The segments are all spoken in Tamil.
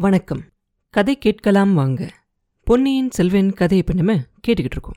வணக்கம். கதை கேட்கலாம் வாங்க. பொன்னியின் செல்வன் கதை இப்போ நம்ம கேட்டுக்கிட்டு இருக்கோம்.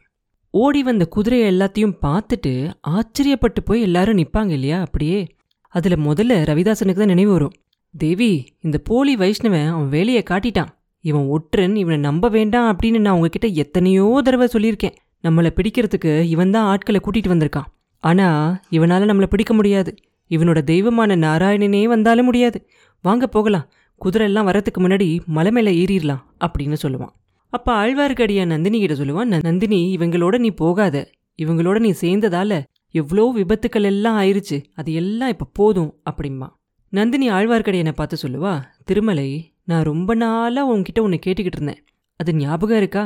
ஓடி வந்த குதிரையை எல்லாத்தையும் பார்த்துட்டு ஆச்சரியப்பட்டு போய் எல்லாரும் நிற்பாங்க இல்லையா? அப்படியே. அதில் முதல்ல ரவிதாசனுக்கு தான் நினைவு வரும். தேவி இந்த போலி வைஷ்ணவன் அவன் வேலையை காட்டிட்டான். இவன் ஒற்றன் இவனை நம்ப வேண்டாம் அப்படின்னு நான் உங்ககிட்ட எத்தனையோ தடவை சொல்லியிருக்கேன். நம்மளை பிடிக்கிறதுக்கு இவன் தான் ஆட்களை கூட்டிட்டு வந்திருக்கான். ஆனா இவனால நம்மளை பிடிக்க முடியாது. இவனோட தெய்வமான நாராயணனே வந்தாலும் முடியாது. வாங்க போகலாம். குதிரை எல்லாம் வரதுக்கு முன்னாடி மலை மேலே ஏறிடலாம் அப்படின்னு சொல்லுவான். அப்போ ஆழ்வார்க்கடியா நந்தினி கிட்ட சொல்லுவான் நந்தினி இவங்களோட நீ போகாத. இவங்களோட நீ சேர்ந்ததால எவ்வளோ விபத்துக்கள் எல்லாம் ஆயிருச்சு. அது எல்லாம் இப்ப போதும் அப்படிம்பா. நந்தினி ஆழ்வார்க்கடியனை பார்த்து சொல்லுவா திருமலை நான் ரொம்ப நாளா உன்கிட்ட உன்னை கேட்டுக்கிட்டு இருந்தேன். அது ஞாபகம் இருக்கா?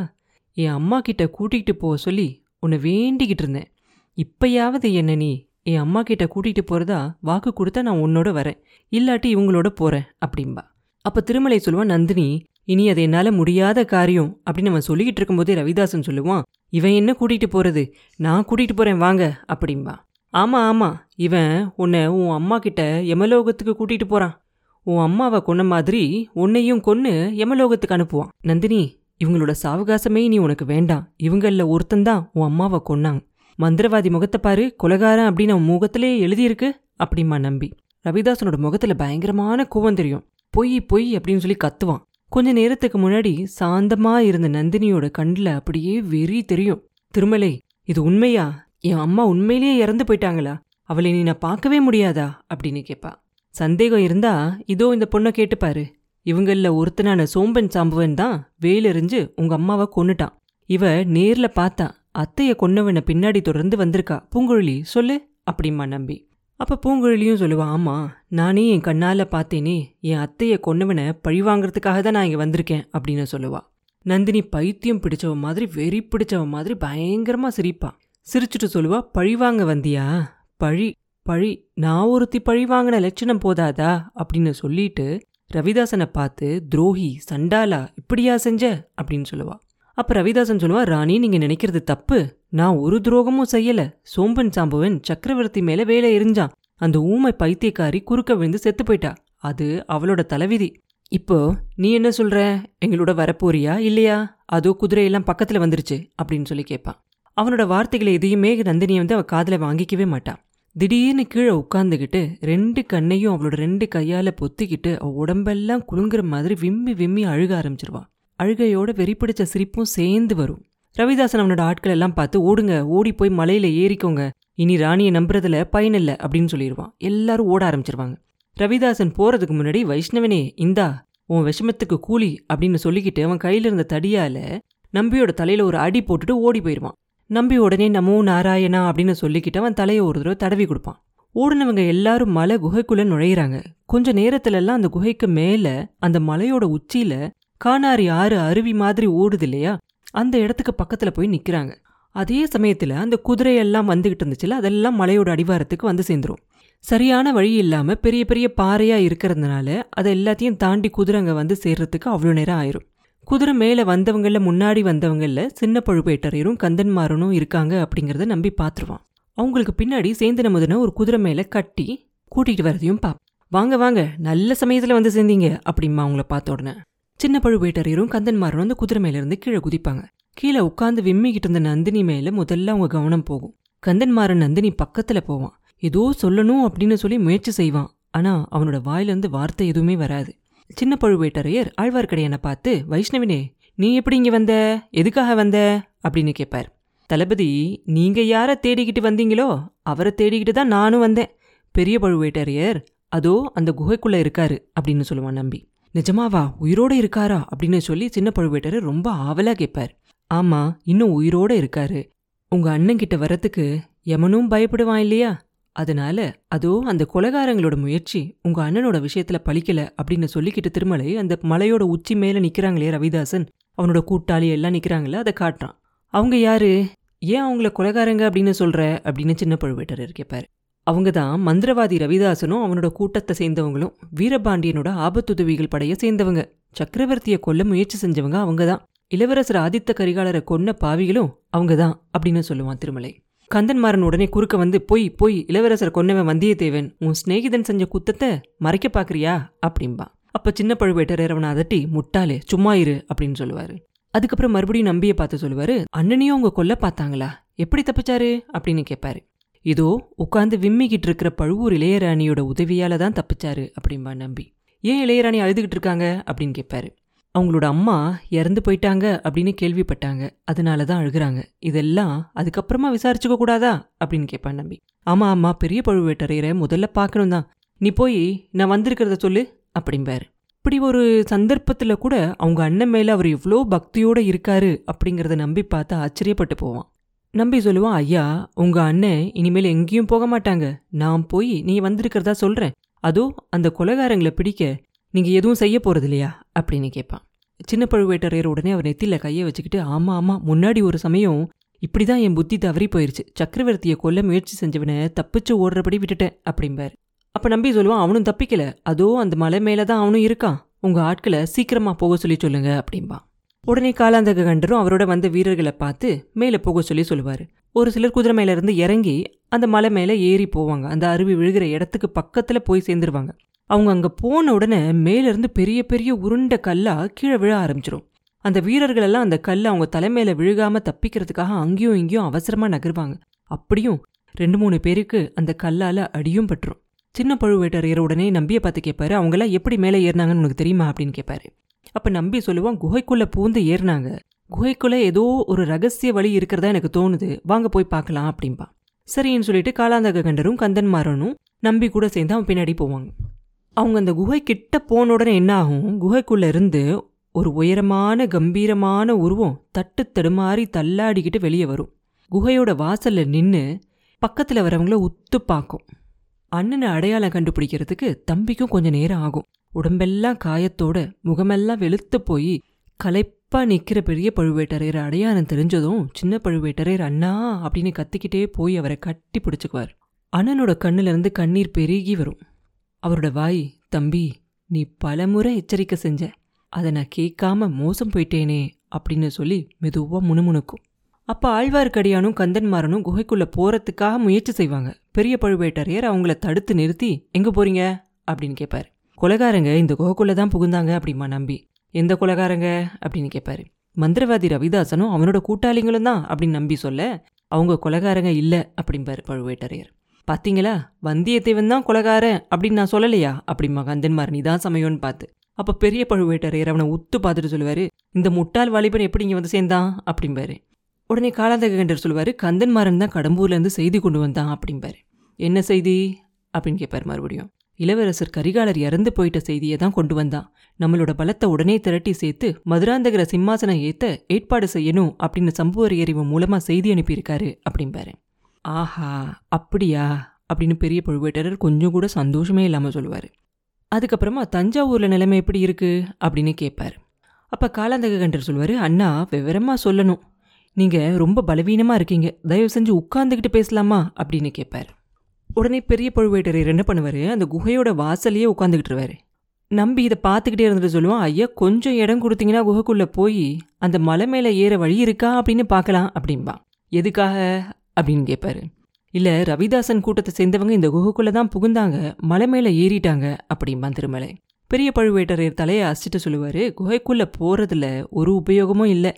என் அம்மா கிட்ட கூட்டிகிட்டு போக சொல்லி உன்னை வேண்டிக்கிட்டு இருந்தேன். இப்பயாவது என்ன நீ என் அம்மா கிட்ட கூட்டிகிட்டு போறதா வாக்கு கொடுத்தா நான் உன்னோட வரேன். இல்லாட்டி இவங்களோட போறேன் அப்படிம்பா. அப்ப திருமலை சொல்லுவான் நந்தினி இனி அது என்னால முடியாத காரியம். அப்படின்னு அவன் சொல்லிக்கிட்டு இருக்கும்போதே ரவிதாசன் சொல்லுவான் இவன் என்ன கூட்டிகிட்டு போறது? நான் கூட்டிகிட்டு போறேன் வாங்க. அப்படிம்பா. ஆமா ஆமா இவன் உன்னை உன் அம்மா கிட்ட யமலோகத்துக்கு கூட்டிகிட்டு போறான். உன் அம்மாவை கொன்ன மாதிரி உன்னையும் கொன்னு யமலோகத்துக்கு அனுப்புவான். நந்தினி இவங்களோட சாவகாசமே நீ உனக்கு வேண்டாம். இவங்கள ஒருத்தன்தான் உன் அம்மாவை கொன்னாங்க மந்திரவாதி முகத்தை பாரு கொலகாரன் அப்படின்னு அவன் முகத்திலே எழுதியிருக்கு. அப்படிமா நம்பி. ரவிதாசனோட முகத்துல பயங்கரமான கோவம் தெரியும். பொய் பொய் அப்படின்னு சொல்லி கத்துவான். கொஞ்ச நேரத்துக்கு முன்னாடி சாந்தமா இருந்த நந்தினியோட கண்ல அப்படியே வெறி தெரியும். திருமலை இது உண்மையா? என் அம்மா உண்மையிலேயே இறந்து போயிட்டாங்களா? அவளை நீ நான் பார்க்கவே முடியாதா? அப்படின்னு கேட்பா சந்தேகம் இருந்தா இதோ இந்த பொண்ணை கேட்டுப்பாரு இவங்களில் ஒருத்தனான சோம்பன் சாம்புவன் தான் வேலெறிஞ்சு உங்க அம்மாவை கொன்னுட்டான். இவ நேர்ல பார்த்தா அத்தைய கொன்னவனை பின்னாடி தொடர்ந்து வந்திருக்கா. பூங்குழலி சொல்லு அப்படிம்மா நம்பி. அப்போ பூங்குழலியும் சொல்லுவா ஆமா நானே என் கண்ணால் பார்த்தேனே என் அத்தையை கொன்னவனை பழி வாங்குறதுக்காக தான் நான் இங்கே வந்திருக்கேன் அப்படின்னு சொல்லுவா. நந்தினி பைத்தியம் பிடிச்சவ மாதிரி வெறி பிடிச்சவ மாதிரி பயங்கரமாக சிரிப்பா. சிரிச்சுட்டு சொல்லுவா பழி வாங்க வந்தியா? பழி பழி நான் ஒருத்தி பழி வாங்கின லட்சணம் போதாதா? அப்படின்னு சொல்லிட்டு ரவிதாசனை பார்த்து துரோகி சண்டாலா இப்படியா செஞ்ச? அப்படின்னு சொல்லுவா. அப்ப ரவிதாசன் சொல்லுவா ராணி நீங்க நினைக்கிறது தப்பு. நான் ஒரு துரோகமும் செய்யல. சோம்பன் சாம்பவன் சக்கரவர்த்தி மேல வேலை எரிஞ்சான். அந்த ஊமை பைத்தியக்காரி குறுக்க விழுந்து செத்து போயிட்டா. அது அவளோட தலைவிதி. இப்போ நீ என்ன சொல்ற? எங்களோட வரப்போறியா? இல்லையா? அதோ குதிரையெல்லாம் பக்கத்துல வந்துருச்சு அப்படின்னு சொல்லி கேட்பான் அவனோட வார்த்தைகளை எதையுமே நந்தினியை வந்து அவ காதுல வாங்கிக்கவே மாட்டான் திடீர்னு கீழே உட்காந்துக்கிட்டு ரெண்டு கண்ணையும் அவளோட ரெண்டு கையால பொத்திக்கிட்டு அவள் உடம்பெல்லாம் குலுங்குற மாதிரி விம்மி விம்மி அழுக ஆரம்பிச்சிருவா. அழுகையோட வெறிப்பிடிச்ச சிரிப்பும் சேர்ந்து வரும். ரவிதாசன் அவனோட ஆட்கள் எல்லாம் பார்த்து ஓடுங்க ஓடி போய் மலையில ஏறிக்கோங்க. இனி ராணியை நம்புறதுல பயனில்லை அப்படின்னு சொல்லிடுவான். எல்லாரும் ஓட ஆரம்பிச்சிருவாங்க. ரவிதாசன் போறதுக்கு முன்னாடி வைஷ்ணவனே இந்தா உன் விஷமத்துக்கு கூலி அப்படின்னு சொல்லிக்கிட்டு அவன் கையில இருந்த தடியால நம்பியோட தலையில ஒரு அடி போட்டுட்டு ஓடி போயிடுவான். நம்பி உடனே நமோ நாராயணா அப்படின்னு சொல்லிக்கிட்டு அவன் தலையை ஒரு தடவை தடவி கொடுப்பான். ஓடுனவங்க எல்லாரும் மலை குகைக்குள்ள நுழையிறாங்க. கொஞ்ச நேரத்துல எல்லாம் அந்த குகைக்கு மேல அந்த மலையோட உச்சியில கானாரி ஆறு அருவி மாதிரி ஓடுது இல்லையா? அந்த இடத்துக்கு பக்கத்துல போய் நிக்கிறாங்க. அதே சமயத்துல அந்த குதிரையெல்லாம் வந்துகிட்டு இருந்துச்சுல அதெல்லாம் மலையோட அடிவாரத்துக்கு வந்து சேர்ந்துரும். சரியான வழி இல்லாம பெரிய பெரிய பாறையா இருக்கிறதுனால அதை எல்லாத்தையும் தாண்டி குதிரைங்க வந்து சேர்றதுக்கு அவ்வளோ நேரம் ஆயிரும். குதிரை மேலே வந்தவங்கள முன்னாடி வந்தவங்கள சின்ன பழுவேட்டரையரும் கந்தன்மாரனும் இருக்காங்க அப்படிங்கிறத நம்பி பார்த்துருவான். அவங்களுக்கு பின்னாடி சேந்தன முதன ஒரு குதிரை மேலே கட்டி கூட்டிகிட்டு வரதையும் பா வாங்க வாங்க நல்ல சமயத்தில் வந்து சேர்ந்தீங்க அப்படிம்மா அவங்கள பார்த்த உடனே. சின்ன பழுவேட்டரையரும் கந்தன்மாரனும் அந்த குதிரை மேலிருந்து கீழே குதிப்பாங்க. கீழே உட்காந்து விம்மிக்கிட்டு இருந்த நந்தினி மேல முதல்ல அவங்க கவனம் போகும். கந்தன்மாரன் நந்தினி பக்கத்துல போவான். ஏதோ சொல்லணும் அப்படின்னு சொல்லி முயற்சி செய்வான். ஆனா அவனோட வாயிலிருந்து வார்த்தை எதுவுமே வராது. சின்ன பழுவேட்டரையர் ஆழ்வார்க்கடையனை பார்த்து வைஷ்ணவினே நீ எப்படி இங்க வந்த? எதுக்காக வந்த? அப்படின்னு கேட்பார் தளபதி நீங்க யார தேடிக்கிட்டு வந்தீங்களோ அவரை தேடிக்கிட்டு தான் நானும் வந்தேன். பெரிய பழுவேட்டரையர் அதோ அந்த குகைக்குள்ள இருக்காரு அப்படின்னு சொல்லுவான் நம்பி. நிஜமாவா உயிரோட இருக்காரா? அப்படின்னு சொல்லி சின்ன பழுவேட்டரர் ரொம்ப ஆவலா கேட்பார். ஆமா இன்னும் உயிரோட இருக்காரு. உங்க அண்ணங்கிட்ட வரத்துக்கு எமனும் பயப்படுவான் இல்லையா? அதனால அதோ அந்த கொலகாரங்களோட முயற்சி உங்க அண்ணனோட விஷயத்துல பழிக்கல அப்படின்னு சொல்லிக்கிட்டு திருமலை அந்த மலையோட உச்சி மேல நிக்கிறாங்களே ரவிதாசன். அவனோட கூட்டாளி எல்லாம் நிக்கிறாங்களே அதை காட்டுறான். அவங்க யாரு? ஏன் அவங்கள கொலகாரங்க அப்படின்னு சொல்ற? அப்படின்னு சின்ன பழுவேட்டரர் கேட்பாரு. அவங்க தான் மந்திரவாதி ரவிதாசனும் அவனோட கூட்டத்தை சேர்ந்தவங்களும். வீரபாண்டியனோட ஆபத்துதவிகள் படைய சேர்ந்தவங்க. சக்கரவர்த்தியை கொல்ல முயற்சி செஞ்சவங்க அவங்க தான் இளவரசர் ஆதித்த கரிகாலரை கொன்ன பாவிகளும் அவங்க தான் அப்படின்னு சொல்லுவான் திருமலை. கந்தன்மாறன் உடனே குறுக்க வந்து போய் போய் இளவரசர் கொன்னவன் வந்தியத்தேவன். உன் சிநேகிதன் செஞ்ச குத்தத்தை மறைக்க பாக்குறியா அப்படிம்பா. அப்ப சின்ன பழுவேட்டரையர் அவனை அதட்டி முட்டாளே சும்மா இரு அப்படின்னு சொல்லுவாரு. அதுக்கப்புறம் மறுபடியும் நம்பியை பார்த்து சொல்லுவாரு அண்ணனையும் அவங்க கொல்ல பார்த்தாங்களா? எப்படி தப்பிச்சாரு? அப்படின்னு கேட்பாரு. இதோ உட்காந்து விம்மிக்கிட்டு இருக்கிற பழுவூர் இளையராணியோட உதவியால தான் தப்பிச்சாரு அப்படிம்பா நம்பி. ஏன் இளையராணி அழுதுகிட்டு இருக்காங்க? அப்படின்னு கேட்பாரு அவங்களோட அம்மா இறந்து போயிட்டாங்க அப்படின்னு கேள்விப்பட்டாங்க. அதனால தான் அழுகிறாங்க. இதெல்லாம் அதுக்கப்புறமா விசாரிச்சுக்க கூடாதா? அப்படின்னு கேட்பான் நம்பி. ஆமா ஆமா. பெரிய பழுவேட்டரையரை முதல்ல பார்க்கணும் தான் நீ போய் நான் வந்திருக்கிறத சொல்லு அப்படிம்பாரு. இப்படி ஒரு சந்தர்ப்பத்தில் கூட அவங்க அண்ணன் மேலே அவர் எவ்வளோ பக்தியோடு இருக்காரு அப்படிங்கிறத நம்பி பார்த்து ஆச்சரியப்பட்டு போவான். நம்பி சொல்லுவான் ஐயா உங்க அண்ணன் இனிமேல் எங்கேயும் போக மாட்டாங்க. நான் போய் நீ வந்திருக்கிறதா சொல்றேன். அதோ அந்த கொலைகாரங்களை பிடிக்க நீங்க எதுவும் செய்ய போறது இல்லையா அப்படின்னு கேட்பான். சின்ன பழுவேட்டரையர் உடனே அவர் நெத்தியில் கையை வச்சுக்கிட்டு ஆமா ஆமா முன்னாடி ஒரு சமயம் இப்படிதான் என் புத்தி தவறி போயிருச்சு. சக்கரவர்த்தியை கொல்ல முயற்சி செஞ்சவனை தப்பிச்சு ஓடுறபடி விட்டுட்டேன் அப்படிம்பார். அப்ப நம்பி சொல்லுவான் அவனும் தப்பிக்கல. அதோ அந்த மலை மேலே தான் அவனும் இருக்கான். உங்க ஆட்களை சீக்கிரமா போக சொல்லி சொல்லுங்க அப்படிம்பான். உடனே காலாந்தக கண்டரும் அவரோட வந்த வீரர்களை பார்த்து மேலே போக சொல்லி சொல்லுவாரு. ஒரு சிலர் குதிரை மேல இருந்து இறங்கி அந்த மலை மேல ஏறி போவாங்க. அந்த அருவி விழுகிற இடத்துக்கு பக்கத்துல போய் சேர்ந்துருவாங்க. அவங்க அங்க போன உடனே மேல இருந்து பெரிய பெரிய உருண்ட கல்லா கீழே விழ ஆரம்பிச்சிடும் அந்த வீரர்கள் எல்லாம் அந்த கல்லை அவங்க தலைமையில விழுகாம தப்பிக்கிறதுக்காக அங்கேயும் இங்கேயும் அவசரமா நகருவாங்க. அப்படியும் ரெண்டு மூணு பேருக்கு அந்த கல்லால அடியும் பட்டுரும். சின்ன பழுவேட்டரையர் உடனே நம்பியை பார்த்து கேட்பாரு அவங்களாம் எப்படி மேலே ஏறினாங்கன்னு உனக்கு தெரியுமா? அப்படின்னு கேட்பாரு அப்ப நம்பி சொல்லுவான் குகைக்குள்ள பூந்து ஏறினாங்க. குகைக்குள்ள ஏதோ ஒரு ரகசிய வழி இருக்கிறதா எனக்கு தோணுது. வாங்க போய் பார்க்கலாம் அப்படிம்பா. சரின்னு சொல்லிட்டு காலாந்தக கண்டரும் கந்தன்மாரனும் நம்பி கூட சேர்ந்து அவன் பின்னாடி போவாங்க. அவங்க அந்த குகை கிட்ட போன உடனே என்ன ஆகும்? குகைக்குள்ள இருந்து ஒரு உயரமான கம்பீரமான உருவம் தட்டு தடுமாறி தள்ளாடிக்கிட்டு வெளியே வரும். குகையோட வாசல்ல நின்னு பக்கத்துல வரவங்கள உத்து பார்க்கும். அண்ணனை அடையாளம் கண்டுபிடிக்கிறதுக்கு தம்பிக்கும் கொஞ்சம் நேரம் ஆகும். உடம்பெல்லாம் காயத்தோட முகமெல்லாம் வெளுத்து போய் களைப்பா நிக்கிற பெரிய பழுவேட்டரையர் அடையாளம் தெரிஞ்சதும் சின்ன பழுவேட்டரையர் அண்ணா அப்படின்னு கத்திக்கிட்டே போய் அவரை கட்டி பிடிச்சுக்குவார். அண்ணனோட கண்ணுல இருந்து கண்ணீர் பெருகி வரும். அவரோட வாய் தம்பி நீ பலமுறை எச்சரிக்கை செஞ்ச. அதை நான் கேட்காம மோசம் போயிட்டேனே அப்படின்னு சொல்லி மெதுவா முணுமுணுக்கும். அப்போ ஆழ்வார்க்கடியானும் கந்தன்மாரனும் குகைக்குள்ள போறதுக்காக முயற்சி செய்வாங்க. பெரிய பழுவேட்டரையர் அவங்கள தடுத்து நிறுத்தி எங்க போறீங்க? அப்படின்னு கேட்பாரு கொலகாரங்க இந்த குகைக்குள்ளே தான் புகுந்தாங்க அப்படிமா நம்பி. எந்த கொலகாரங்க? அப்படின்னு கேட்பாரு மந்திரவாதி ரவிதாசனும் அவனோட கூட்டாளிங்களும் தான் அப்படின்னு நம்பி சொல்ல அவங்க கொலகாரங்க இல்லை அப்படிம்பாரு பழுவேட்டரையர். பார்த்தீங்களா வந்தியத்தேவன் தான் கொலகாரன் அப்படின்னு நான் சொல்லலையா? அப்படிமா கந்தன்மாரன் இதான் தான் சமயம்னு பார்த்து அப்போ பெரிய பழுவேட்டரையர் அவனை உத்து பார்த்துட்டு சொல்லுவார் இந்த முட்டாள் வாலிபன் எப்படி இங்கே வந்து சேர்ந்தான்? அப்படிம்பாரு. உடனே காலாந்தகண்டர் சொல்லுவார் கந்தன்மாரன் தான் கடம்பூர்லேருந்து செய்தி கொண்டு வந்தான் அப்படிம்பாரு. என்ன செய்தி? அப்படின்னு கேட்பாரு மறுபடியும். இளவரசர் கரிகாலர் இறந்து போயிட்ட செய்தியை தான் கொண்டு வந்தான். நம்மளோட பலத்தை உடனே திரட்டி சேர்த்து மதுராந்தகர சிம்மாசனம் ஏத்த ஏற்பாடு செய்யணும் அப்படின்னு சம்புவரையர் இவன் மூலமா செய்தி அனுப்பியிருக்காரு அப்படிம்பாரு. ஆஹா அப்படியா? அப்படின்னு பெரிய பழுவேட்டரர் கொஞ்சம் கூட சந்தோஷமே இல்லாமல் சொல்லுவார். அதுக்கப்புறமா தஞ்சாவூரில் நிலைமை எப்படி இருக்குது அப்படின்னு கேட்பார் அப்போ காலாந்தக கண்டர் சொல்லுவார் அண்ணா விவரமாக சொல்லணும். நீங்கள் ரொம்ப பலவீனமாக இருக்கீங்க. தயவு செஞ்சு உட்காந்துக்கிட்டு பேசலாமா? அப்படின்னு கேட்பார் உடனே பெரிய பழுவேட்டரையர் என்ன பண்ணுவார்? அந்த குகையோட வாசலையே உட்காந்துக்கிட்டுருவார் நம்பி இதை பார்த்துக்கிட்டே இருந்துட்டு சொல்லுவான் ஐயா கொஞ்சம் இடம் கொடுத்தீங்கன்னா குகைக்குள்ளே போய் அந்த மலை மேலே ஏற வழி இருக்கா அப்படின்னு பார்க்கலாம் அப்படின்பா எதுக்காக? அப்படின்னு கேட்பாரு இல்லை ரவிதாசன் கூட்டத்தை சேர்ந்தவங்க இந்த குகைக்குள்ளே தான் புகுந்தாங்க மலை மேலே ஏறிட்டாங்க அப்படிம்பான் திருமலை. பெரிய பழுவேட்டரையர் தலையை அசிட்டு சொல்லுவார் குகைக்குள்ளே போகிறதுல ஒரு உபயோகமும் இல்லை.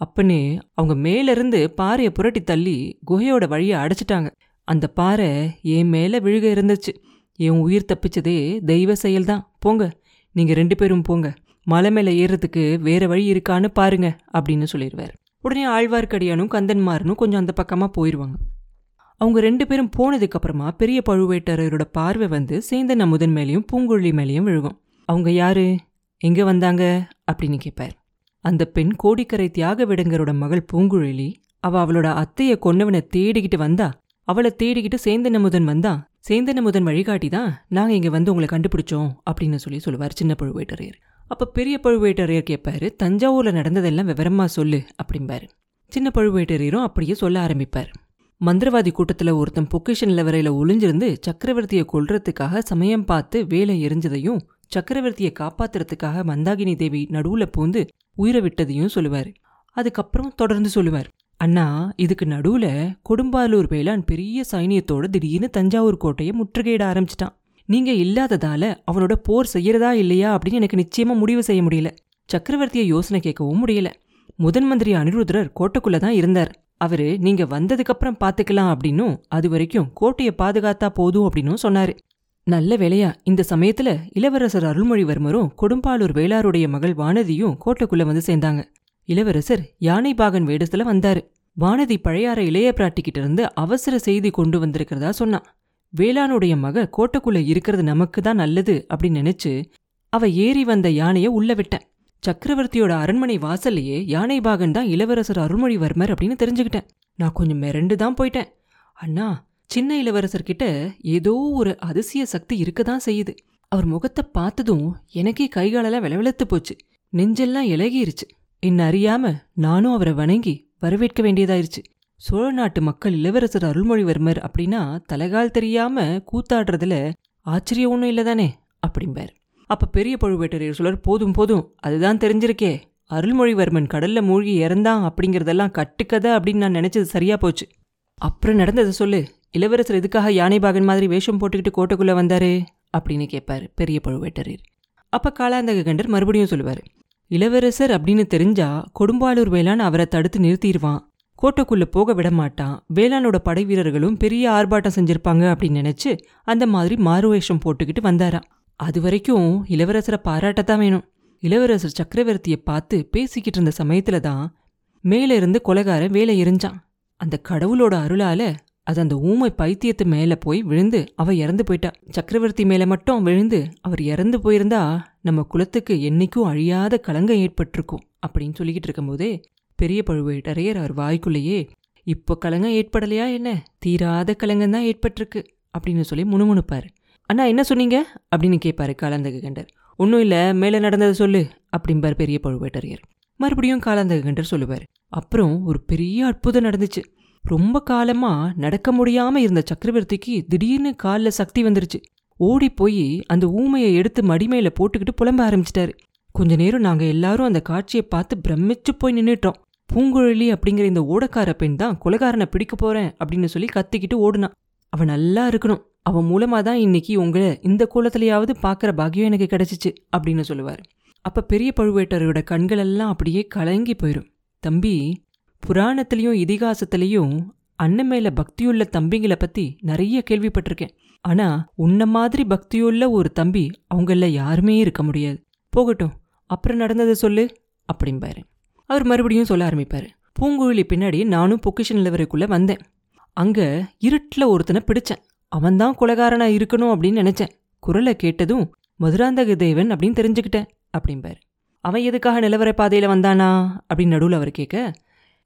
அப்பனே அவங்க மேலேருந்து பாறையை புரட்டி தள்ளி குகையோட வழியை அடைச்சிட்டாங்க. அந்த பாறை என் மேலே விழுக இருந்துச்சு. என் உயிர் தப்பிச்சதே தெய்வ செயல்தான். போங்க நீங்கள் ரெண்டு பேரும் போங்க. மலை மேலே ஏறுறதுக்கு வேற வழி இருக்கான்னு பாருங்க அப்படின்னு சொல்லிடுவார். உடனே ஆழ்வார்க்கடியானும் கந்தன்மாரனும் கொஞ்சம் அந்த பக்கமாக போயிடுவாங்க அவங்க ரெண்டு பேரும் போனதுக்கப்புறமா பெரிய பழுவேட்டரையரோட பார்வை வந்து சேந்தன் அமுதன் மேலேயும் பூங்குழலி மேலேயும் விழுகும். அவங்க யாரு? எங்கே வந்தாங்க? அப்படின்னு கேட்பார் அந்த பெண் கோடிக்கரை தியாக விடங்கரோட மகள் பூங்குழலி அவ அவளோட அத்தையை கொன்னவனை தேடிக்கிட்டு வந்தா அவளை தேடிக்கிட்டு சேந்தன் அமுதன் வந்தான் சேந்தன் வழிகாட்டி தான் நாங்க இங்க வந்து உங்களை கண்டுபிடிச்சோம் அப்படின்னு சொல்லி சொல்லுவார் சின்ன பழுவேட்டரையர். அப்ப பெரிய பழுவேட்டரையர் கேட்பாரு தஞ்சாவூர்ல நடந்ததெல்லாம் விவரமா சொல்லு அப்படிம்பாரு. சின்ன பழுவேட்டரையரும் அப்படியே சொல்ல ஆரம்பிப்பார். மந்திரவாதி கூட்டத்துல ஒருத்தன் பொக்கிஷன் நிலவரையில் ஒளிஞ்சிருந்து சக்கரவர்த்தியை கொல்றதுக்காக சமயம் பார்த்து வேலை எரிஞ்சதையும் சக்கரவர்த்தியை காப்பாத்துறதுக்காக மந்தாகினி தேவி நடுவுல பூந்து உயிரை விட்டதையும் சொல்லுவார். அதுக்கப்புறம் தொடர்ந்து சொல்லுவார். அண்ணா இதுக்கு நடுவுல கொடும்பாலூர் வேளாண் பெரிய சைனியத்தோட திடீர்னு தஞ்சாவூர் கோட்டையை முற்றுகையிட ஆரம்பிச்சிட்டான். நீங்க இல்லாததால அவனோட போர் செய்யறதா இல்லையா அப்படின்னு எனக்கு நிச்சயமா முடிவு செய்ய முடியல. சக்கரவர்த்தியை யோசனை கேட்கவும் முடியல. முதன் மந்திரி அனிருத்ரர் கோட்டைக்குள்ள தான் இருந்தார். அவரு நீங்க வந்ததுக்கு அப்புறம் பாத்துக்கலாம் அப்படின்னும் அது வரைக்கும் கோட்டையை பாதுகாத்தா போதும் அப்படின்னும் சொன்னாரு. நல்ல வேளையா இந்த சமயத்துல இளவரசர் அருள்மொழிவர்மரும் கொடும்பாலூர் வேளாருடைய மகள் வானதியும் கோட்டைக்குள்ள வந்து சேர்ந்தாங்க. இளவரசர் யானை பாகன் வேடத்துல வந்தாரு. வானதி பழையாற இளைய பிராட்டிக்கிட்ட இருந்து அவசர செய்தி கொண்டு வந்திருக்கிறதா சொன்னான் வேளானுடைய மக கோட்டைக்குள்ள இருக்கிறது நமக்கு தான் நல்லது அப்படின்னு நினைச்சு அவ ஏறி வந்த யானைய உள்ள விட்டேன் சக்கரவர்த்தியோட அரண்மனை வாசல்லையே யானைபாகன் தான் இளவரசர் அருள்மொழிவர்மர் அப்படின்னு தெரிஞ்சுக்கிட்டேன் நான் கொஞ்சம் மிரண்டு தான் போயிட்டேன். அண்ணா சின்ன இளவரசர்கிட்ட ஏதோ ஒரு அதிசய சக்தி இருக்க தான் செய்யுது. அவர் முகத்தை பார்த்ததும் எனக்கே கைகாலெல்லாம் விளவிளத்து போச்சு. நெஞ்செல்லாம் இலகிருச்சு. இன்னறியாம நானும் அவரை வணங்கி வரவேற்க வேண்டியதாயிருச்சு. சோழ நாட்டு மக்கள் இளவரசர் அருள்மொழிவர்மர் அப்படின்னா தலைகால் தெரியாம கூத்தாடுறதுல ஆச்சரியம் ஒன்றும் இல்லதானே அப்படிம்பார். அப்ப பெரிய பழுவேட்டரையர் சொல்றார் போதும் போதும் அதுதான் தெரிஞ்சிருக்கே அருள்மொழிவர்மன் கடல்ல மூழ்கி இறந்தான் அப்படிங்கறதெல்லாம் கட்டுக்கதை அப்படின்னு நான் நினைச்சது சரியா போச்சு. அப்புறம் நடந்ததை சொல்லு இளவரசர் எதுக்காக யானைபாகன் மாதிரி வேஷம் போட்டுக்கிட்டு கோட்டைக்குள்ள வந்தாரு அப்படின்னு கேட்பாரு பெரிய பழுவேட்டரையர். அப்ப காலாந்தக கண்டர் மறுபடியும் சொல்லுவாரு இளவரசர் அப்படின்னு தெரிஞ்சா கொடும்பாலூர் வேளான் அவரை தடுத்து நிறுத்திடுவான் கோட்டைக்குள்ள போக விட மாட்டான். வேளானோட படை வீரர்களும் பெரிய ஆர்ப்பாட்டம் செஞ்சிருப்பாங்க அப்படின்னு நினைச்சு அந்த மாதிரி மாறுவேஷம் போட்டுக்கிட்டு வந்தாராம். அது வரைக்கும் இளவரசரை பாராட்டத்தான் வேணும். இளவரசர் சக்கரவர்த்தியை பார்த்து பேசிக்கிட்டு இருந்த சமயத்துல தான் மேல இருந்து கொலகாரன் வேலை எரிஞ்சான். அந்த கடவுளோட அருளால அது அந்த ஊமை பைத்தியத்து மேல போய் விழுந்து அவ இறந்து போயிட்டா. சக்கரவர்த்தி மேல மட்டும் விழுந்து அவர் இறந்து போயிருந்தா நம்ம குலத்துக்கு என்னைக்கும் அழியாத கலங்கம் ஏற்பட்டிருக்கும் அப்படின்னு சொல்லிக்கிட்டு இருக்கும்போதே பெரிய பழுவேட்டரையர் அவர் வாய்க்குள்ளேயே இப்போ கலங்கம் ஏற்படலையா என்ன? தீராத கலங்கம் தான் ஏற்பட்டிருக்கு அப்படின்னு சொல்லி முணுமுணுப்பாரு. அண்ணா என்ன சொன்னீங்க? அப்படின்னு கேட்பாரு காலாந்தக கண்டர் ஒன்றும் இல்லை மேலே நடந்ததை சொல்லு அப்படிம்பார் பெரிய பழுவேட்டரையர். மறுபடியும் காலாந்தக கண்டர் சொல்லுவார். அப்புறம் ஒரு பெரிய அற்புதம் நடந்துச்சு. ரொம்ப காலமா நடக்க முடியாம இருந்த சக்கரவர்த்திக்கு திடீர்னு காலில் சக்தி வந்துருச்சு. ஓடி போய் அந்த ஊமையை எடுத்து மடிமையில போட்டுக்கிட்டு புலம்ப ஆரம்பிச்சிட்டாரு. கொஞ்ச நேரம் நாங்க எல்லாரும் அந்த காட்சியை பார்த்து பிரமிச்சு போய் நின்றுட்டோம் பூங்குழலி அப்படிங்கிற இந்த ஓடக்கார பெண் தான் கொலகாரனை பிடிக்க போறேன் அப்படின்னு சொல்லி கத்திக்கிட்டு ஓடுனான் அவன் நல்லா இருக்கணும். அவன் மூலமா தான் இன்னைக்கு உங்களை இந்த கோலத்திலேயாவது பார்க்குற பாக்கியம் எனக்கு கிடைச்சிச்சு அப்படின்னு சொல்லுவார். அப்ப பெரிய பழுவேட்டரோட கண்கள் எல்லாம் அப்படியே கலங்கி போயிடும் தம்பி புராணத்திலையும் இதிகாசத்திலையும் அண்ணன் மேல பக்தியுள்ள தம்பிங்களை பத்தி நிறைய கேள்விப்பட்டிருக்கேன். ஆனா உன்ன மாதிரி பக்தியுள்ள ஒரு தம்பி அவங்கள யாருமே இருக்க முடியாது. போகட்டும் அப்புறம் நடந்ததை சொல்லு அப்படிம்பாரு. அவர் மறுபடியும் சொல்ல ஆரம்பிப்பாரு. பூங்குழலி பின்னாடி நானும் பொக்கிஷன் நிலவரைக்குள்ள வந்தேன். அங்க இருட்டில் ஒருத்தனை பிடிச்சேன். அவன்தான் குலகாரனா இருக்கணும் அப்படின்னு நினைச்சேன். குரலை கேட்டதும் மதுராந்தக தேவன் அப்படின்னு தெரிஞ்சுக்கிட்டேன் அப்படிம்பாரு. அவன் எதுக்காக நிலவரை பாதையில வந்தானா? அப்படின்னு நடுவில் அவர் கேட்க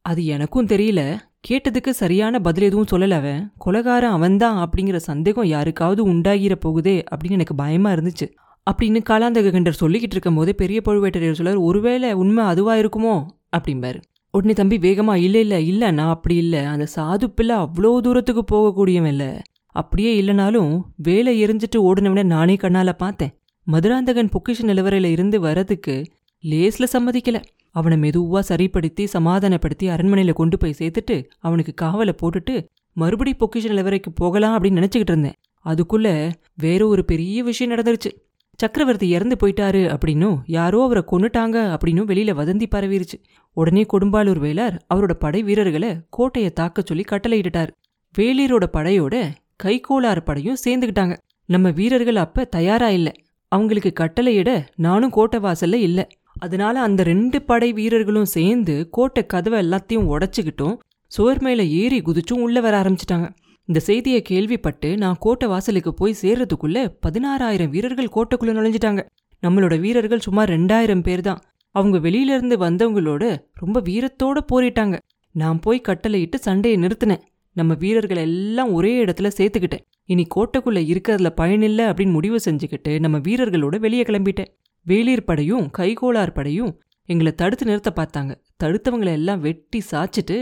அது எனக்கும் தெரியல. கேட்டதுக்கு சரியான பதில் எதுவும் சொல்லல அவன் கொலகாரன் அவன்தான் அப்படிங்கிற சந்தேகம் யாருக்காவது உண்டாகிற போகுதே அப்படின்னு எனக்கு பயமா இருந்துச்சு. அப்படின்னு காலாந்தக கண்டர் சொல்லிக்கிட்டு இருக்கும் போதே பெரிய பழுவேட்டரையர் சொல்லார் ஒருவேளை உண்மை அதுவா இருக்குமோ? அப்படிம்பாரு. உடனே தம்பி வேகமா இல்லை இல்லை இல்லை நான் அப்படி இல்லை. அந்த சாது பிள்ளை அவ்வளோ தூரத்துக்கு போகக்கூடியவன் இல்லை. அப்படியே இல்லைனாலும் வேலை எரிஞ்சிட்டு ஓடினவனை நானே கண்ணால பார்த்தேன். மதுராந்தகன் பொக்கிஷ நிலவரையில இருந்து வரதுக்கு லேஸ்ல சம்மதிக்கல. அவனை மெதுவா சரிப்படுத்தி சமாதானப்படுத்தி அரண்மனையில கொண்டு போய் சேர்த்துட்டு அவனுக்கு காவலை போட்டுட்டு மறுபடி பொக்கிஷ நிலவரைக்கு போகலாம் அப்படின்னு நினைச்சுக்கிட்டு இருந்தேன். அதுக்குள்ள வேற ஒரு பெரிய விஷயம் நடந்துருச்சு. சக்கரவர்த்தி இறந்து போயிட்டாரு அப்படின்னும் யாரோ அவரை கொன்னுட்டாங்க அப்படின்னும் வெளியில வதந்தி பரவிருச்சு. உடனே கொடும்பாலூர் வேளார் அவரோட படை வீரர்களை கோட்டையை தாக்க சொல்லி கட்டளையிட்டார் வேலீரோட படையோட கைகோளார் படையும் சேர்ந்துக்கிட்டாங்க. நம்ம வீரர்கள் அப்ப தயாரா இல்லை. அவங்களுக்கு கட்டளையிட நானும் கோட்டை வாசல்ல இல்ல. அதனால அந்த ரெண்டு படை வீரர்களும் சேர்ந்து கோட்டை கதவை எல்லாத்தையும் உடைச்சுக்கிட்டும் சுவர் மேல ஏறி குதிச்சும் உள்ள வர ஆரம்பிச்சிட்டாங்க. இந்த செய்தியை கேள்விப்பட்டு நான் கோட்டை வாசலுக்கு போய் சேர்றதுக்குள்ள பதினாறாயிரம் வீரர்கள் கோட்டைக்குள்ள நுழைஞ்சிட்டாங்க. நம்மளோட வீரர்கள் சுமார் ரெண்டாயிரம் பேர் தான். அவங்க வெளியில இருந்து வந்தவங்களோட ரொம்ப வீரத்தோட போரிட்டாங்க. நான் போய் கட்டளையிட்டு சண்டையை நிறுத்தினேன். நம்ம வீரர்கள் எல்லாம் ஒரே இடத்துல சேர்த்துக்கிட்டேன். இனி கோட்டைக்குள்ள இருக்கிறதுல பயனில்லை அப்படின்னு முடிவு செஞ்சுக்கிட்டு நம்ம வீரர்களோட வெளியே கிளம்பிட்டேன். வேளிர் படையும் கைகோளார் படையும் எங்களை தடுத்து நிறுத்த பார்த்தாங்க. தடுத்தவங்களை எல்லாம் வெட்டி சாச்சிட்டு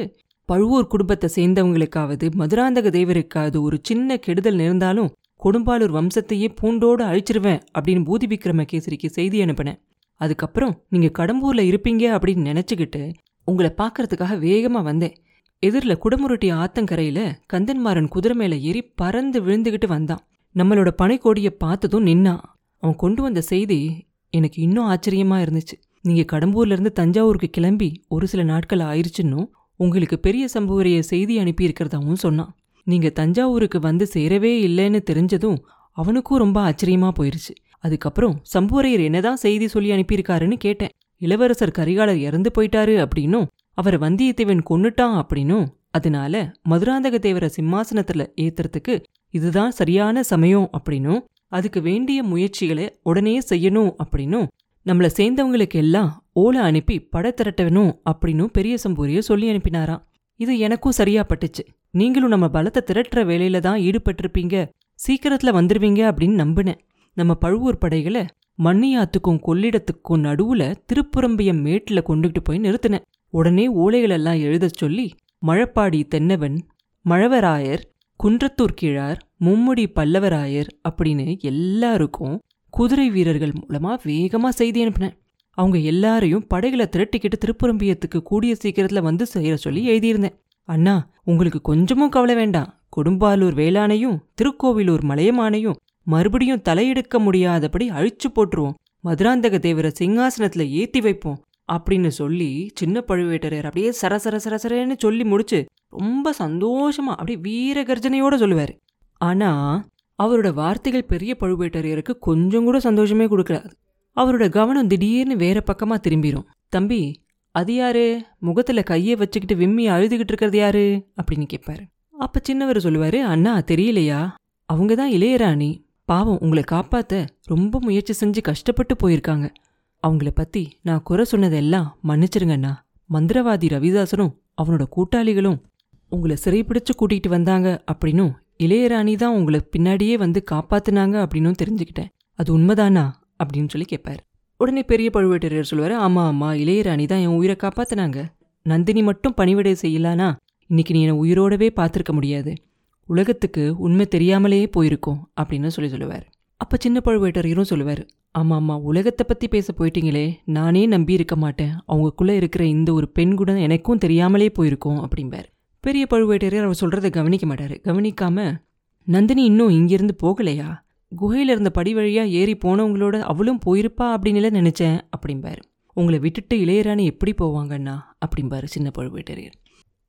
பழுவூர் குடும்பத்தை சேர்ந்தவங்களுக்காவது மதுராந்தக தேவருக்காவது ஒரு சின்ன கெடுதல் நேர்ந்தாலும் கொடும்பாலூர் வம்சத்தையே பூண்டோடு அழிச்சிருவேன் அப்படின்னு பூதி விக்ரமகேசரிக்கு செய்தி அனுப்பினேன். அதுக்கப்புறம் நீங்க கடம்பூர்ல இருப்பீங்க அப்படின்னு நினைச்சுக்கிட்டு உங்களை பார்க்கறதுக்காக வேகமா வந்தேன். எதிரில் குடமுருட்டி ஆத்தங்கரையில கந்தன்மாறன் குதிரை மேல ஏறி பறந்து விழுந்துகிட்டு வந்தான். நம்மளோட பனைக்கோடியை பார்த்ததும் நின்னா அவன் கொண்டு வந்த செய்தி எனக்கு இன்னும் ஆச்சரியமாக இருந்துச்சு. நீங்கள் கடம்பூர்லேருந்து தஞ்சாவூருக்கு கிளம்பி ஒரு சில நாட்கள் ஆயிருச்சுன்னும் உங்களுக்கு பெரிய சம்புவரைய செய்தி அனுப்பியிருக்கிறதாவும் சொன்னான். நீங்கள் தஞ்சாவூருக்கு வந்து சேரவே இல்லைன்னு தெரிஞ்சதும் அவனுக்கும் ரொம்ப ஆச்சரியமாக போயிருச்சு. அதுக்கப்புறம் சம்புவரையர் என்னதான் செய்தி சொல்லி அனுப்பியிருக்காருன்னு கேட்டேன். இளவரசர் கரிகாலர் இறந்து போயிட்டாரு அப்படின்னும் அவரை வந்தியத்தேவன் கொன்னுட்டான் அப்படின்னும் அதனால மதுராந்தக தேவர சிம்மாசனத்தில் ஏத்துறதுக்கு இதுதான் சரியான சமயம் அப்படின்னும் அதுக்கு வேண்டிய முயற்சிகளை உடனே செய்யணும் அப்படின்னும் நம்மள சேர்ந்தவங்களுக்கு எல்லாம் ஓலை அனுப்பி படை திரட்டணும் அப்படின்னும் பெரிய சம்பூரிய சொல்லி அனுப்பினாராம். இது எனக்கும் சரியா பட்டுச்சு நீங்களும் நம்ம பலத்தை திரட்டுற வேலையில தான் ஈடுபட்டிருப்பீங்க. சீக்கிரத்துல வந்துருவீங்க அப்படின்னு நம்பினேன். நம்ம பழுவூர் படைகளை மண்ணியாத்துக்கும் கொள்ளிடத்துக்கும் நடுவுல திருப்புறம்பியம் மேட்டுல கொண்டுகிட்டு போய் நிறுத்தினேன். உடனே ஓலைகளெல்லாம் எழுதச் சொல்லி மழப்பாடி தென்னவன் மழவராயர் குன்றத்தூர் கிழார் மும்முடி பல்லவராயர் அப்படின்னு எல்லாருக்கும் குதிரை வீரர்கள் மூலமா வேகமா செய்தி அனுப்பினேன். அவங்க எல்லாரையும் படைகளை திரட்டிக்கிட்டு திருப்புறம்பியத்துக்கு கூடிய சீக்கிரத்துல வந்து செய்யற சொல்லி எழுதியிருந்தேன். அண்ணா உங்களுக்கு கொஞ்சமும் கவலை வேண்டாம். கொடும்பாலூர் வேளானையும் திருக்கோவிலூர் மலையமானையும் மறுபடியும் தலையெடுக்க முடியாதபடி அழிச்சு போட்டுருவோம். மதுராந்தக தேவரை சிங்காசனத்துல ஏத்தி வைப்போம் அப்படின்னு சொல்லி சின்ன பழுவேட்டரையர் அப்படியே சரசர சரசரன்னு சொல்லி முடிச்சு ரொம்ப சந்தோஷமா அப்படியே வீர கர்ஜனையோட சொல்லுவாரு. ஆனா அவரோட வார்த்தைகள் பெரிய பழுவேட்டரையருக்கு கொஞ்சம் கூட சந்தோஷமே கொடுக்கலாது அவரோட கவனம் திடீர்னு வேற பக்கமா திரும்பிரும். தம்பி அது யாரு? முகத்துல கையை வச்சுக்கிட்டு விம்மி அழுதுகிட்டு இருக்கிறது யாரு? அப்படின்னு கேட்பாரு அப்ப சின்னவர் சொல்லுவாரு அண்ணா தெரியலையா? அவங்க தான் இளையராணி. பாவம் உங்களை காப்பாத்த ரொம்ப முயற்சி செஞ்சு கஷ்டப்பட்டு போயிருக்காங்க. அவங்கள பத்தி நான் குறை சொன்னதெல்லாம் மன்னிச்சிருங்கண்ணா. மந்திரவாதி ரவிதாசனும் அவனோட கூட்டாளிகளும் உங்களை சிறைப்பிடிச்சு கூட்டிகிட்டு வந்தாங்க அப்படின்னும் இளையராணி தான் உங்களை பின்னாடியே வந்து காப்பாத்துனாங்க அப்படின்னும் தெரிஞ்சுக்கிட்டேன். அது உண்மைதானா? அப்படின்னு சொல்லி கேட்பார் உடனே பெரிய பழுவேட்டரையர் சொல்லுவார் ஆமாம் ஆமாம் இளையராணி தான் என் உயிரை காப்பாத்துனாங்க. நந்தினி மட்டும் பணிவிடை செய்யலானா? இன்னைக்கு நீ என்னை உயிரோடவே பார்த்துருக்க முடியாது. உலகத்துக்கு உண்மை தெரியாமலேயே போயிருக்கோம் அப்படின்னு சொல்லி சொல்லுவார். அப்போ சின்ன பழுவேட்டரையரும் சொல்லுவார் ஆமாம் ஆமாம் உலகத்தை பற்றி பேச போயிட்டீங்களே. நானே நம்பி இருக்க மாட்டேன். அவங்களுக்குள்ளே இருக்கிற இந்த ஒரு பெண் குணம் எனக்கும் தெரியாமலே போயிருக்கோம் அப்படிம்பார். பெரிய பழுவேட்டரையர் அவர் சொல்கிறத கவனிக்க மாட்டார். கவனிக்காம நந்தினி இன்னும் இங்கிருந்து போகலையா? குகையில் இருந்த படி வழியாக ஏறி போனவங்களோட அவளும் போயிருப்பா அப்படின்னுல நினச்சேன் அப்படிம்பாரு. உங்களை விட்டுட்டு இளையராணி எப்படி போவாங்கண்ணா? அப்படிம்பாரு சின்ன பழுவேட்டரையர்.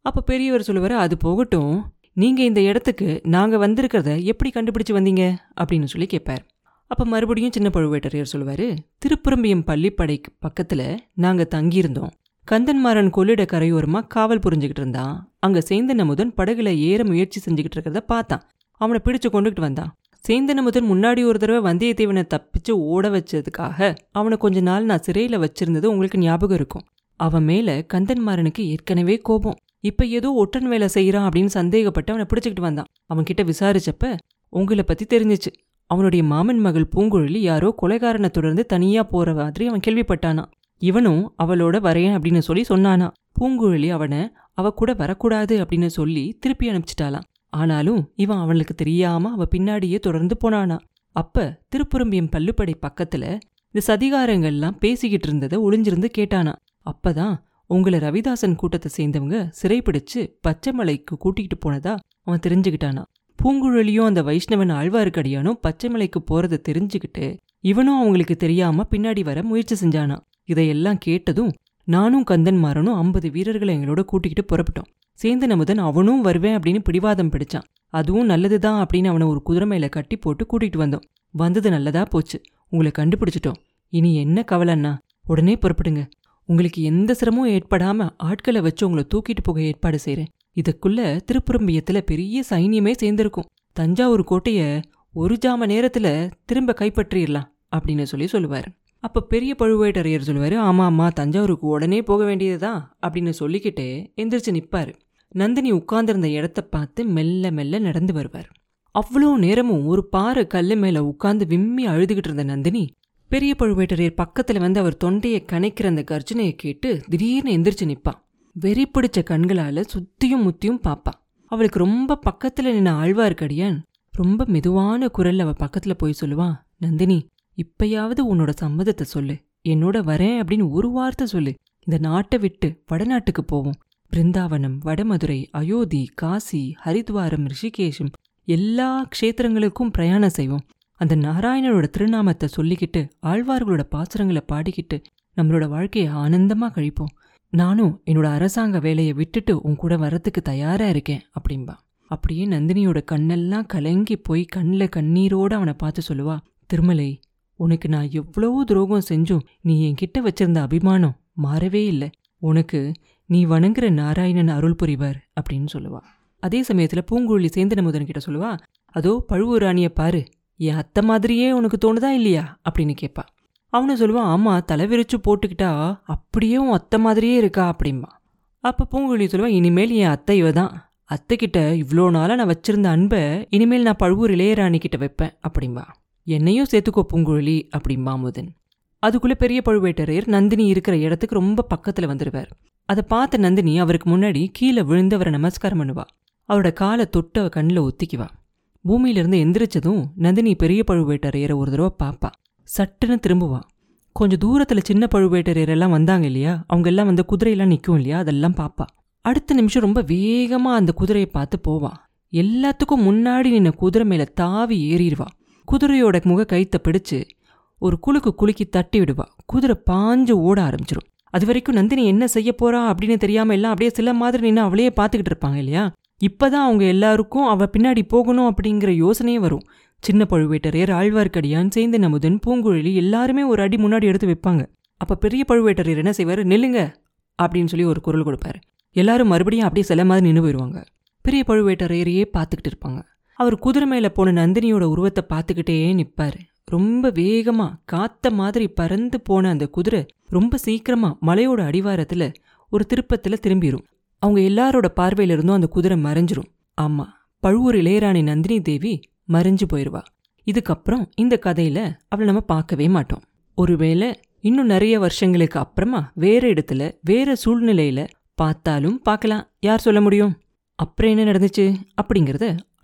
அப்போ பெரியவர் சொல்லுவார் அது போகட்டும். நீங்கள் இந்த இடத்துக்கு நாங்கள் வந்திருக்கிறத எப்படி கண்டுபிடிச்சு வந்தீங்க? அப்படின்னு சொல்லி கேட்பார் அப்போ மறுபடியும் சின்ன பழுவேட்டரையர் சொல்லுவார் திருப்புறம்பியம் பள்ளிப்படைக்கு பக்கத்தில் நாங்கள் தங்கியிருந்தோம். கந்தன்மாறன் கொள்ளிட கரையோரமா காவல் புரிஞ்சுக்கிட்டு இருந்தான். அங்க சேந்தன் அமுதன் படகுல ஏற முயற்சி செஞ்சுக்கிட்டு இருக்கிறத பார்த்தான். அவனை பிடிச்சு கொண்டுகிட்டு வந்தான். சேந்தன் அமுதன் முன்னாடி ஒரு தடவை வந்தியத்தேவனை தப்பிச்சு ஓட வச்சதுக்காக அவனை கொஞ்ச நாள் நான் சிறையில வச்சிருந்தது உங்களுக்கு ஞாபகம் இருக்கும். அவன் மேல கந்தன்மாறனுக்கு ஏற்கனவே கோபம். இப்ப ஏதோ ஒற்றன் வேலை செய்யறான் அப்படின்னு சந்தேகப்பட்டு அவனை பிடிச்சிக்கிட்டு வந்தான். அவன் கிட்ட விசாரிச்சப்ப உங்களை பத்தி தெரிஞ்சிச்சு. அவனுடைய மாமன் மகள் பூங்குழலி யாரோ கொலைகாரனை தொடர்ந்து தனியா போற மாதிரி அவன் கேள்விப்பட்டானா இவனும் அவளோட வரேன் அப்படின்னு சொல்லி சொன்னானா. பூங்குழலி அவனை அவ கூட வரக்கூடாது அப்படின்னு சொல்லி திருப்பி அனுப்பிச்சிட்டாளாம். ஆனாலும் இவன் அவனுக்கு தெரியாம அவ பின்னாடியே தொடர்ந்து போனானா. அப்ப திருப்புரம்பியம் பல்லுப்படை பக்கத்துல இந்த சதிகாரங்கள்லாம் பேசிக்கிட்டு இருந்ததை ஒளிஞ்சிருந்து கேட்டானா. அப்பதான் உங்களை ரவிதாசன் கூட்டத்தை சேர்ந்தவங்க சிறைப்பிடிச்சு பச்சைமலைக்கு கூட்டிகிட்டு போனதா அவன் தெரிஞ்சுக்கிட்டானா. பூங்குழலியும் அந்த வைஷ்ணவன் ஆழ்வார்க்கடியானும் பச்சைமலைக்கு போறதை தெரிஞ்சுக்கிட்டு இவனும் அவங்களுக்கு தெரியாம பின்னாடி வர முயற்சி செஞ்சானா. இதையெல்லாம் கேட்டதும் நானும் கந்தன்மாரனும் ஐம்பது வீரர்களை எங்களோட கூட்டிக்கிட்டு புறப்பட்டோம். சேந்தன் அமுதன் அவனும் வருவேன் அப்படின்னு பிடிவாதம் பிடிச்சான். அதுவும் நல்லதுதான் அப்படின்னு அவனை ஒரு குதிரை மேல கட்டி போட்டு கூட்டிகிட்டு வந்தோம். வந்தது நல்லதா போச்சு. உங்களை கண்டுபிடிச்சிட்டோம். இனி என்ன கவலைன்னா உடனே புறப்படுங்க. உங்களுக்கு எந்த சிரமமும் ஏற்படாம ஆட்களை வச்சு உங்களை தூக்கிட்டு போக ஏற்பாடு செய்றேன். இதுக்குள்ள திருப்புறம்பியத்துல பெரிய சைன்யமே சேர்ந்திருக்கும். தஞ்சாவூர் கோட்டைய ஒரு ஜாம நேரத்துல திரும்ப கைப்பற்றிடலாம் அப்படின்னு சொல்லி சொல்லுவார். அப்போ பெரிய பழுவேட்டரையர் சொல்லுவார் ஆமாம் அம்மா தஞ்சாவூருக்கு உடனே போக வேண்டியதுதான் அப்படின்னு சொல்லிக்கிட்டே எந்திரிச்சு நிற்பார் நந்தினி உட்கார்ந்திருந்த இடத்த பார்த்து மெல்ல மெல்ல நடந்து வருவார். அவ்வளோ நேரமும் ஒரு பாறை கல்லு மேலே உட்கார்ந்து விம்மி அழுதுகிட்டு இருந்த நந்தினி பெரிய பழுவேட்டரையர் பக்கத்தில் வந்து அவர் தொண்டையை கனைக்கிற அந்த கர்ஜனையை கேட்டு திடீர்னு எந்திரிச்சு நிற்பான் வெறி பிடிச்ச கண்களால் சுத்தியும் முத்தியும் பார்ப்பான் அவளுக்கு ரொம்ப பக்கத்தில் நின்ன ஆழ்வார்க்கடியான் ரொம்ப மெதுவான குரல் அவள் பக்கத்தில் போய் சொல்லுவான் நந்தினி இப்பயாவது உன்னோட சம்மதத்தை சொல்லு. என்னோட வரேன் அப்படின்னு ஒரு வார்த்தை சொல்லு. இந்த நாட்டை விட்டு வடநாட்டுக்கு போவோம். பிருந்தாவனம் வடமதுரை அயோத்தி காசி ஹரித்வாரம் ரிஷிகேஷம் எல்லா க்ஷேத்திரங்களுக்கும் பிரயாணம் செய்வோம். அந்த நாராயணனோட திருநாமத்தை சொல்லிக்கிட்டு ஆழ்வார்களோட பாசுரங்களை பாடிக்கிட்டு நம்மளோட வாழ்க்கையை ஆனந்தமா கழிப்போம். நானும் என்னோட அரசாங்க வேலையை விட்டுட்டு உன் கூட வரத்துக்கு தயாரா இருக்கேன் அப்படின்பா அப்படியே நந்தினியோட கண்ணெல்லாம் கலங்கி போய் கண்ணில் கண்ணீரோட அவனை பார்த்து சொல்லுவா திருமலை உனக்கு நான் எவ்வளவோ துரோகம் செஞ்சும். நீ என்கிட்ட வச்சிருந்த அபிமானம் மாறவே இல்லை. உனக்கு நீ வணங்குற நாராயணன் அருள் புரிவார் அப்படின்னு சொல்லுவா. அதே சமயத்துல பூங்குழலி சேந்தன முதன் கிட்ட சொல்லுவா அதோ பழுவூராணிய பாரு. என் அத்தை மாதிரியே உனக்கு தோணுதா இல்லையா? அப்படின்னு கேட்பா அவனு சொல்லுவான் ஆமா தலை விரிச்சு போட்டுக்கிட்டா அப்படியே உன் அத்தை மாதிரியே இருக்கா? அப்படிம்பா. அப்ப பூங்குழலி சொல்லுவான் இனிமேல் என் அத்தை இவ தான் அத்தைக்கிட்ட இவ்வளோ நாளாக நான் வச்சிருந்த அன்பை இனிமேல் நான் பழுவூர் இளையராணி கிட்ட வைப்பேன். அப்படிம்பா. என்னையும் சேர்த்துக்கோ பூங்குழலி அப்படிம்பா முதன் அதுக்குள்ளே பெரிய பழுவேட்டரையர் நந்தினி இருக்கிற இடத்துக்கு ரொம்ப பக்கத்துல வந்துடுவார் அதை பார்த்த நந்தினி அவருக்கு முன்னாடி கீழே விழுந்து அவரை நமஸ்காரம் பண்ணுவா. அவரோட காலை தொட்டு அவ கண்ணில் ஒத்திக்குவா. பூமியிலிருந்து எந்திரிச்சதும் நந்தினி பெரிய பழுவேட்டரையரை ஒரு தடவை பாப்பா சட்டுன்னு திரும்புவா. கொஞ்சம் தூரத்துல சின்ன பழுவேட்டரையரெல்லாம் வந்தாங்க இல்லையா? அவங்க எல்லாம் வந்து குதிரையெல்லாம் நிற்கும் இல்லையா? அதெல்லாம் பாப்பா அடுத்த நிமிஷம் ரொம்ப வேகமா அந்த குதிரையை பார்த்து போவா. எல்லாத்துக்கும் முன்னாடி நின்ன குதிரை மேல தாவி ஏறிடுவா. குதிரையோட முக கைத்தை பிடிச்சு ஒரு குலுக்கு குலுக்கி தட்டி விடுவா. குதிரை பாஞ்சு ஓட ஆரம்பிச்சிடும் அது வரைக்கும் நந்தினி என்ன செய்ய போறா அப்படின்னு தெரியாம எல்லாம் அப்படியே சில மாதிரி நின்று அவளையே பார்த்துக்கிட்டு இருப்பாங்க இல்லையா? இப்பதான் அவங்க எல்லாருக்கும் அவ பின்னாடி போகணும் அப்படிங்கிற யோசனையே வரும். சின்ன பழுவேட்டரையர் ஆழ்வார்க்கடியான் சேந்த நமுதன் பூங்குழலி எல்லாருமே ஒரு அடி முன்னாடி எடுத்து வைப்பாங்க. அப்ப பெரிய பழுவேட்டரையர் என்ன செய்வாரு? நில்லுங்க அப்படின்னு சொல்லி ஒரு குரல் கொடுப்பாரு. எல்லாரும் மறுபடியும் அப்படியே சில மாதிரி நின்று போயிடுவாங்க பெரிய பழுவேட்டரையரையே பார்த்துக்கிட்டு இருப்பாங்க. அவர் குதிரை மேல போன நந்தினியோட உருவத்தை பார்த்துக்கிட்டே நிப்பாரு. ரொம்ப வேகமா காத்த மாதிரி பறந்து போன அந்த குதிரை ரொம்ப சீக்கிரமா மலையோட அடிவாரத்துல ஒரு திருப்பத்துல திரும்பிரும். அவங்க எல்லாரோட பார்வையில இருந்தும் அந்த குதிரை மறைஞ்சிரும். ஆமா பழுவூர் இளையராணி நந்தினி தேவி மறைஞ்சு போயிடுவா இதுக்கப்புறம் இந்த கதையில அவளை நம்ம பார்க்கவே மாட்டோம். ஒருவேளை இன்னும் நிறைய வருஷங்களுக்கு அப்புறமா வேற இடத்துல வேற சூழ்நிலையில பார்த்தாலும் பார்க்கலாம். யார் சொல்ல முடியும்? அப்புறம் என்ன நடந்துச்சு? அப்படிங்கிறத